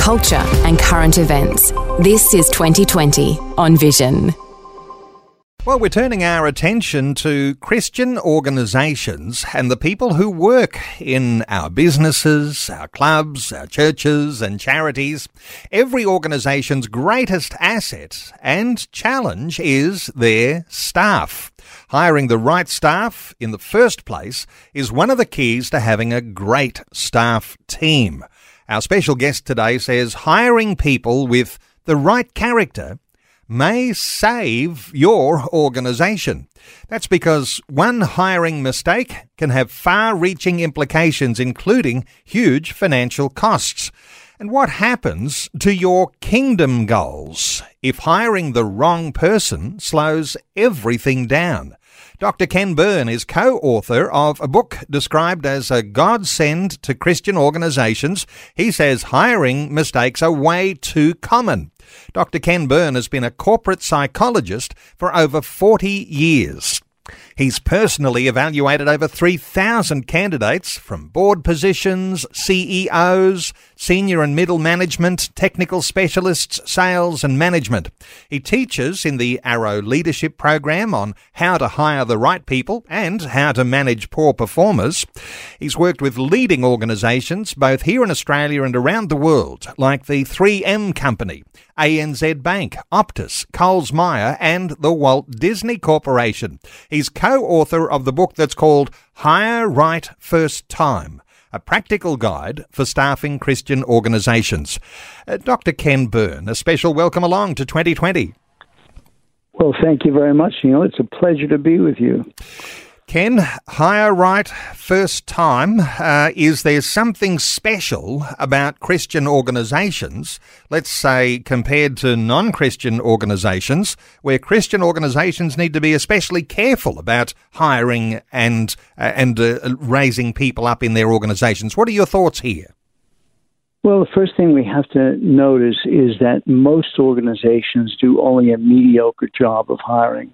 culture, and current events. This is 2020 on Vision. Well, we're turning our attention to Christian organisations and the people who work in our businesses, our clubs, our churches, and charities. Every organisation's greatest asset and challenge is their staff. Hiring the right staff in the first place is one of the keys to having a great staff team. Our special guest today says hiring people with the right character may save your organisation. That's because one hiring mistake can have far reaching implications, including huge financial costs. And what happens to your kingdom goals if hiring the wrong person slows everything down? Dr. Ken Byrne is co author of a book described as a godsend to Christian organizations. He says hiring mistakes are way too common. Dr. Ken Byrne has been a corporate psychologist for over 40 years. He's personally evaluated over 3,000 candidates from board positions, CEOs, senior and middle management, technical specialists, sales and management. He teaches in the Arrow Leadership Program on how to hire the right people and how to manage poor performers. He's worked with leading organisations both here in Australia and around the world, like the 3M Company, ANZ Bank, Optus, Coles Myer and the Walt Disney Corporation. He's co author of the book that's called Hire Right First Time a practical guide for staffing Christian organisations. Uh, Dr. Ken Byrne, a special welcome along to 2020. Well, thank you very much. Know, it's a pleasure to be with you. Ken, hire right first time. Uh, is there something special about Christian organisations, let's say compared to non Christian organisations, where Christian organisations need to be especially careful about hiring and, uh, and uh, raising people up in their organisations? What are your thoughts here? Well, the first thing we have to notice is that most organizations do only a mediocre job of hiring.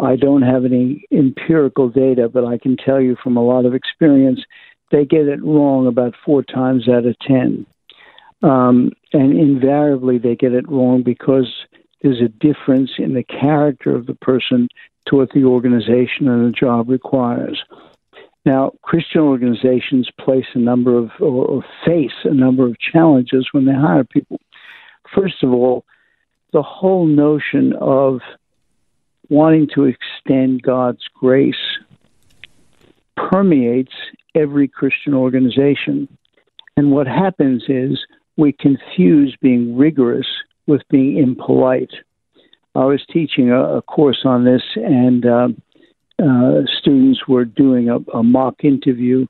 I don't have any empirical data, but I can tell you from a lot of experience, they get it wrong about four times out of ten. Um, and invariably, they get it wrong because there's a difference in the character of the person to what the organization and the job requires. Now, Christian organizations place a number of, or, or face a number of challenges when they hire people. First of all, the whole notion of wanting to extend God's grace permeates every Christian organization. And what happens is we confuse being rigorous with being impolite. I was teaching a, a course on this, and uh, uh, students were doing a, a mock interview,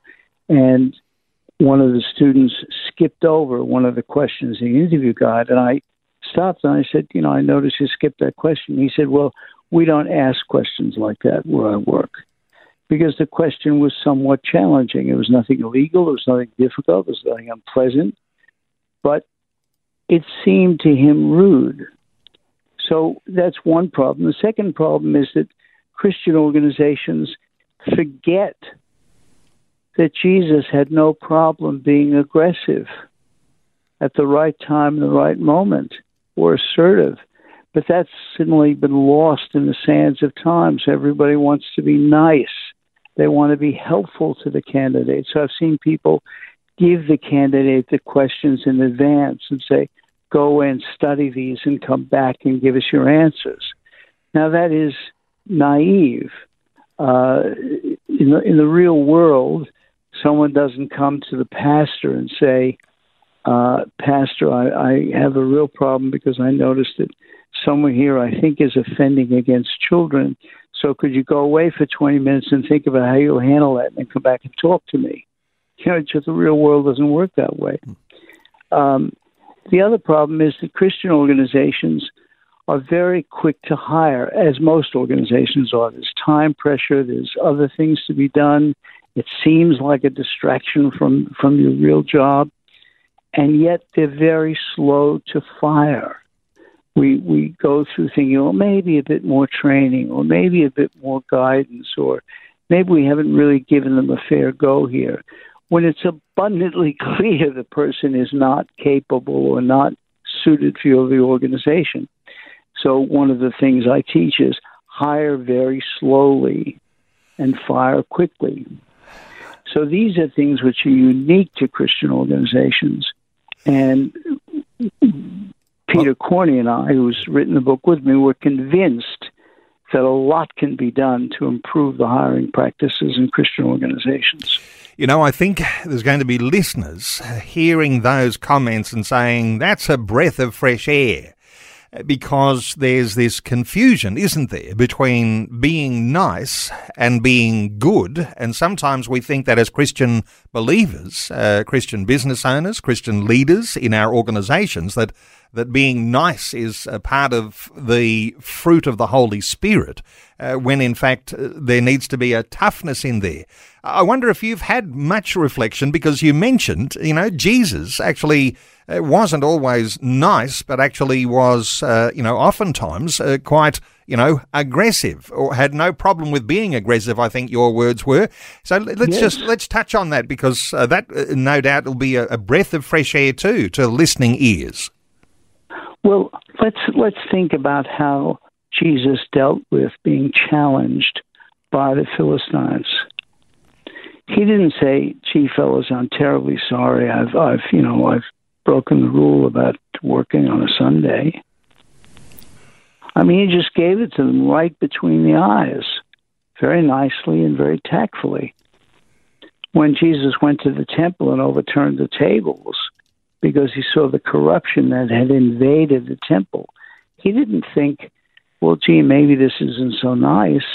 and one of the students skipped over one of the questions in the interview guide, and I stopped and I said, "You know, I noticed you skipped that question." He said, "Well, we don't ask questions like that where I work because the question was somewhat challenging. It was nothing illegal, it was nothing difficult, it was nothing unpleasant, but it seemed to him rude. So that's one problem. The second problem is that Christian organizations forget that Jesus had no problem being aggressive at the right time, the right moment, or assertive. But that's suddenly been lost in the sands of time. So everybody wants to be nice. They want to be helpful to the candidate. So I've seen people give the candidate the questions in advance and say, go and study these and come back and give us your answers. Now, that is naive. Uh, in, the, in the real world, someone doesn't come to the pastor and say, uh, Pastor, I, I have a real problem because I noticed that someone here I think is offending against children. So could you go away for 20 minutes and think about how you'll handle that and then come back and talk to me? You know, just the real world doesn't work that way. Um, The other problem is that Christian organizations are very quick to hire, as most organizations are. There's time pressure, there's other things to be done. It seems like a distraction from, from your real job, and yet they're very slow to fire. We, we go through thinking, well, maybe a bit more training, or maybe a bit more guidance, or maybe we haven't really given them a fair go here. When it's abundantly clear the person is not capable or not suited for the organization. So, one of the things I teach is hire very slowly and fire quickly. So, these are things which are unique to Christian organizations. And Peter Corney and I, who's written the book with me, were convinced that a lot can be done to improve the hiring practices in Christian organizations. You know, I think there's going to be listeners hearing those comments and saying, that's a breath of fresh air because there's this confusion, isn't there, between being nice and being good. And sometimes we think that as Christian believers, uh, Christian business owners, Christian leaders in our organizations, that that being nice is a part of the fruit of the Holy Spirit, uh, when in fact uh, there needs to be a toughness in there. I wonder if you've had much reflection because you mentioned, you know, Jesus actually wasn't always nice, but actually was, uh, you know, oftentimes uh, quite, you know, aggressive or had no problem with being aggressive. I think your words were. So let's yes. just let's touch on that because uh, that uh, no doubt will be a, a breath of fresh air too to listening ears. Well, let's let's think about how Jesus dealt with being challenged by the Philistines. He didn't say, "Gee, fellows, I'm terribly sorry. I've, I've, you know, I've broken the rule about working on a Sunday. I mean, he just gave it to them right between the eyes, very nicely and very tactfully. When Jesus went to the temple and overturned the tables because he saw the corruption that had invaded the temple, he didn't think, well, gee, maybe this isn't so nice.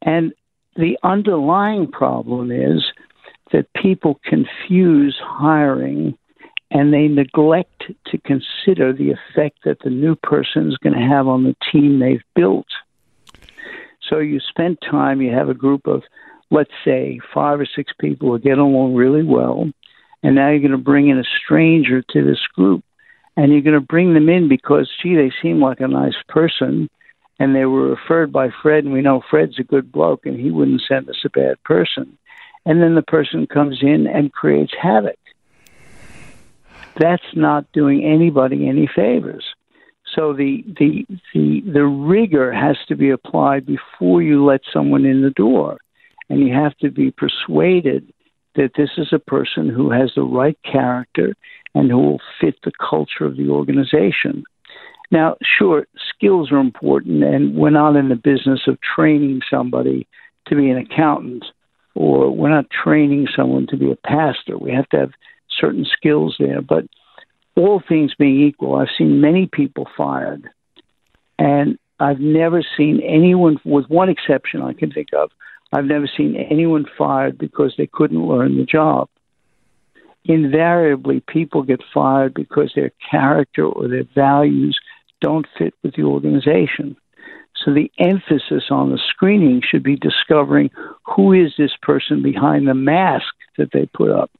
And the underlying problem is that people confuse hiring and they neglect to consider the effect that the new person is going to have on the team they've built. So you spend time, you have a group of, let's say, five or six people who get along really well, and now you're going to bring in a stranger to this group, and you're going to bring them in because, gee, they seem like a nice person, and they were referred by Fred, and we know Fred's a good bloke, and he wouldn't send us a bad person. And then the person comes in and creates havoc that's not doing anybody any favors. So the the the the rigor has to be applied before you let someone in the door, and you have to be persuaded that this is a person who has the right character and who will fit the culture of the organization. Now, sure, skills are important, and we're not in the business of training somebody to be an accountant, or we're not training someone to be a pastor. We have to have certain skills there. But all things being equal, I've seen many people fired, and I've never seen anyone, with one exception I can think of, I've never seen anyone fired because they couldn't learn the job. Invariably, people get fired because their character or their values don't fit with the organization. So the emphasis on the screening should be discovering who is this person behind the mask that they put up.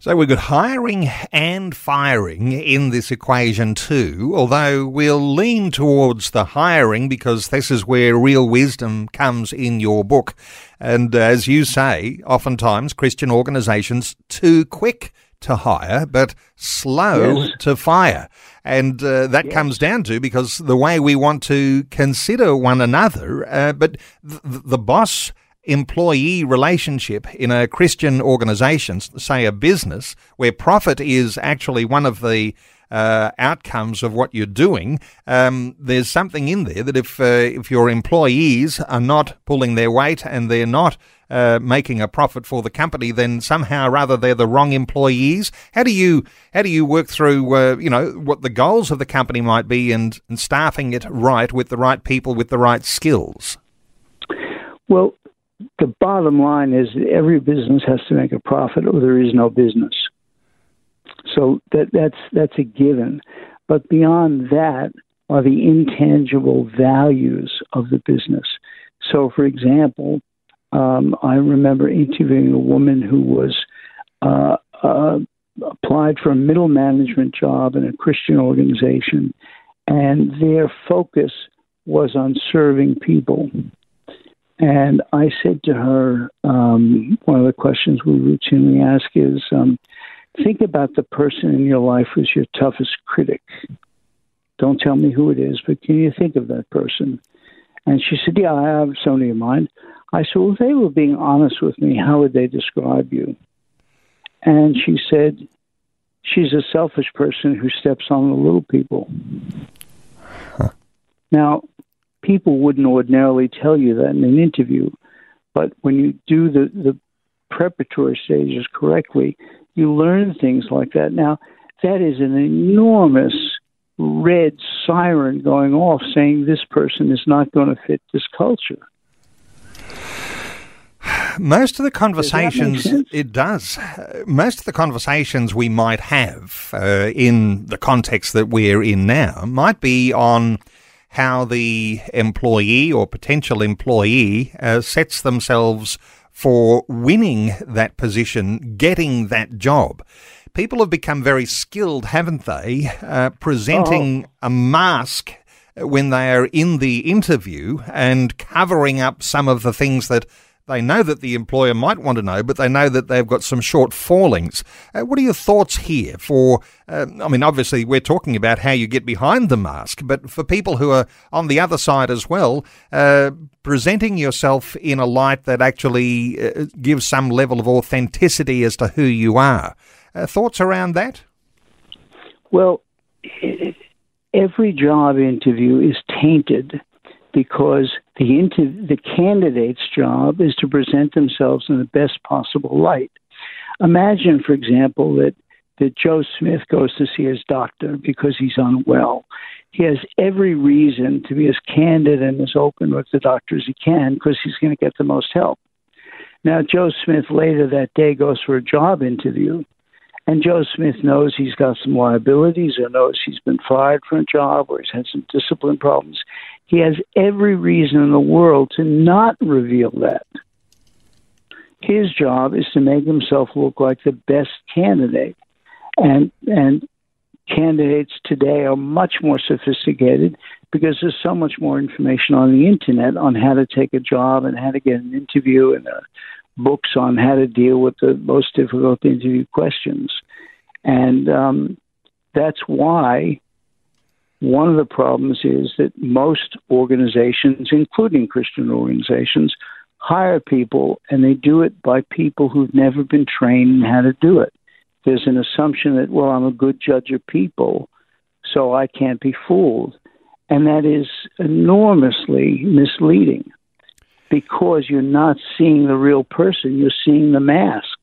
So we've got hiring and firing in this equation too, although we'll lean towards the hiring because this is where real wisdom comes in your book. And as you say, oftentimes Christian organizations too quick to hire, but slow yes. to fire. And uh, that yes. comes down to because the way we want to consider one another, uh, but th- the boss employee relationship in a Christian organization, say a business, where profit is actually one of the uh, outcomes of what you're doing, um, there's something in there that if uh, if your employees are not pulling their weight and they're not uh, making a profit for the company, then somehow or other they're the wrong employees. How do you how do you work through uh, you know what the goals of the company might be and, and staffing it right with the right people with the right skills? Well, the bottom line is every business has to make a profit or there is no business. So that that's that's a given. But beyond that are the intangible values of the business. So, for example, um, I remember interviewing a woman who was uh, uh, applied for a middle management job in a Christian organization, and their focus was on serving people. And I said to her, um, one of the questions we routinely ask is um, think about the person in your life who's your toughest critic. Don't tell me who it is, but can you think of that person? And she said, Yeah, I have somebody in mind. I said, Well, if they were being honest with me, how would they describe you? And she said, She's a selfish person who steps on the little people. Huh. Now, people wouldn't ordinarily tell you that in an interview, but when you do the, the preparatory stages correctly, you learn things like that. Now, that is an enormous red siren going off saying this person is not going to fit this culture. Most of the conversations, does it does. Most of the conversations we might have uh, in the context that we're in now might be on how the employee or potential employee uh, sets themselves for winning that position, getting that job. People have become very skilled, haven't they, uh, presenting oh. a mask when they are in the interview and covering up some of the things that they know that the employer might want to know, but they know that they've got some short fallings. Uh, what are your thoughts here for, uh, I mean, obviously we're talking about how you get behind the mask, but for people who are on the other side as well, uh, presenting yourself in a light that actually uh, gives some level of authenticity as to who you are. Uh, thoughts around that? Well, every job interview is tainted because the inter- the candidate's job is to present themselves in the best possible light. Imagine, for example, that that Joe Smith goes to see his doctor because he's unwell. He has every reason to be as candid and as open with the doctor as he can because he's going to get the most help. Now, Joe Smith later that day goes for a job interview, and Joe Smith knows he's got some liabilities or knows he's been fired from a job or he's had some discipline problems. He has every reason in the world to not reveal that. His job is to make himself look like the best candidate. And and candidates today are much more sophisticated because there's so much more information on the internet on how to take a job and how to get an interview and uh, books on how to deal with the most difficult interview questions. And um, that's why one of the problems is that most organizations, including Christian organizations, hire people and they do it by people who've never been trained in how to do it. There's an assumption that, well, I'm a good judge of people, so I can't be fooled. And that is enormously misleading because you're not seeing the real person, you're seeing the mask.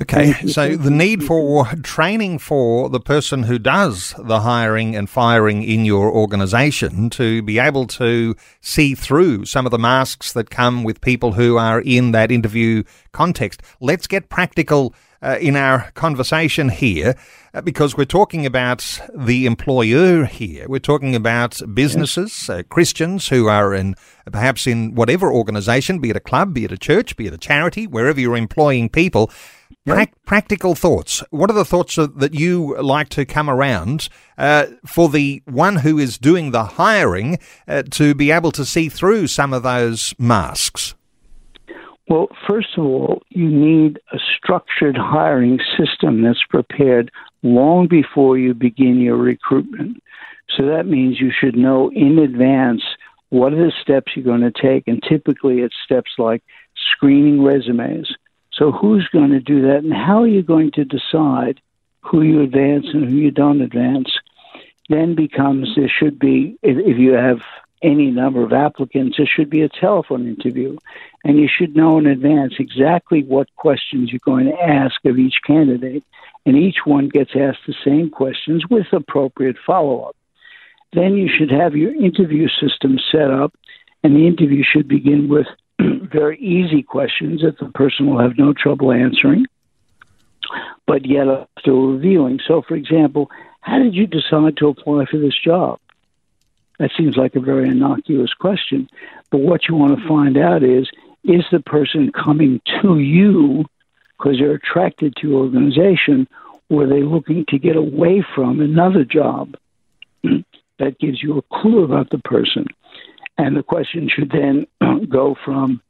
Okay, mm-hmm. so mm-hmm. the need for mm-hmm. training for the person who does the hiring and firing in your organization to be able to see through some of the masks that come with people who are in that interview context. Let's get practical uh, in our conversation here uh, because we're talking about the employer here. We're talking about businesses, uh, Christians who are in perhaps in whatever organization, be it a club, be it a church, be it a charity, wherever you're employing people Pra- practical thoughts. What are the thoughts that you like to come around uh, for the one who is doing the hiring uh, to be able to see through some of those masks? Well, first of all, you need a structured hiring system that's prepared long before you begin your recruitment. So that means you should know in advance what are the steps you're going to take. And typically, it's steps like screening resumes so who's going to do that, and how are you going to decide who you advance and who you don't advance? Then becomes there should be if, you have any number of applicants, there should be a telephone interview, and you should know in advance exactly what questions you're going to ask of each candidate, and each one gets asked the same questions with appropriate follow up. Then you should have your interview system set up, and the interview should begin with very easy questions that the person will have no trouble answering. but yet are still revealing. So, for example, how did you decide to apply for this job? That seems like a very innocuous question. But what you want to find out is is the person coming to you because they're attracted to your organization, or are they looking to get away from another job? that gives you a clue about the person. And the question should then go from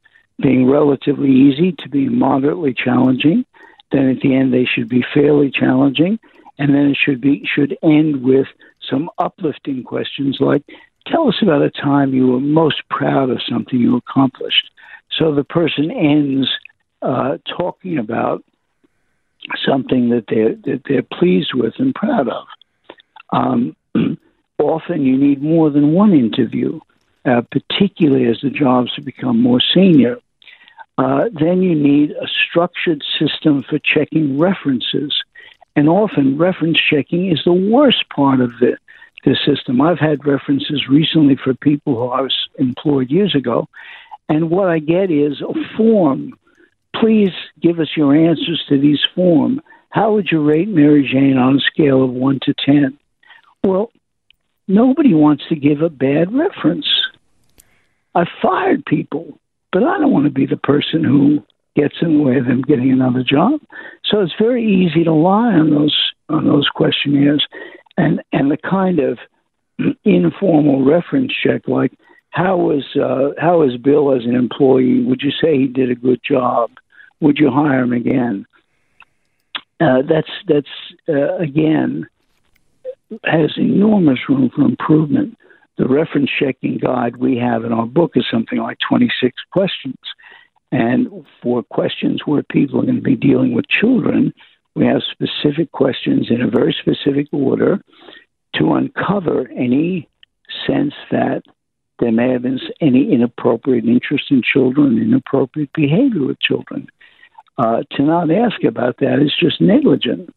being relatively easy to being moderately challenging. Then at the end, they should be fairly challenging. And then it should be should end with some uplifting questions like, "Tell us about a time you were most proud of something you accomplished." So the person ends uh, talking about something that they're that they're pleased with and proud of. Um, often, you need more than one interview, uh, particularly as the jobs become more senior. Uh, then you need a structured system for checking references. And often, reference checking is the worst part of the, the system. I've had references recently for people who I was employed years ago, and what I get is a form. Please give us your answers to these form. How would you rate Mary Jane on a scale of 1 to 10? Well, nobody wants to give a bad reference. I've fired people but I don't want to be the person who gets in the way of them getting another job. So it's very easy to lie on those on those questionnaires, and and the kind of informal reference check like how was uh, how was Bill as an employee? Would you say he did a good job? Would you hire him again? Uh, that's that's uh, again has enormous room for improvement the reference checking guide we have in our book is something like 26 questions. And for questions where people are going to be dealing with children, we have specific questions in a very specific order to uncover any sense that there may have been any inappropriate interest in children, inappropriate behavior with children. Uh, to not ask about that is just negligent.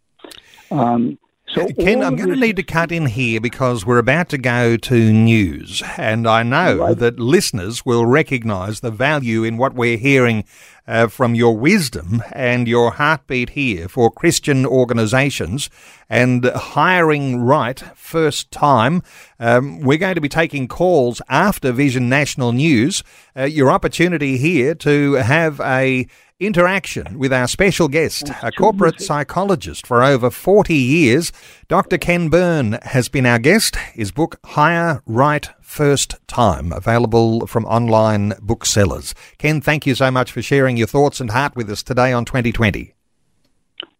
Um, so Ken, I'm going to need to cut in here because we're about to go to news, and I know right. that listeners will recognise the value in what we're hearing uh, from your wisdom and your heartbeat here for Christian organisations and hiring right first time. Um, we're going to be taking calls after Vision National News. Uh, your opportunity here to have a interaction with our special guest, a corporate psychologist for over 40 years. Dr. Ken Byrne has been our guest. His book, Hire Right First Time, available from online booksellers. Ken, thank you so much for sharing your thoughts and heart with us today on 2020.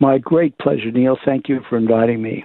My great pleasure, Neil. Thank you for inviting me.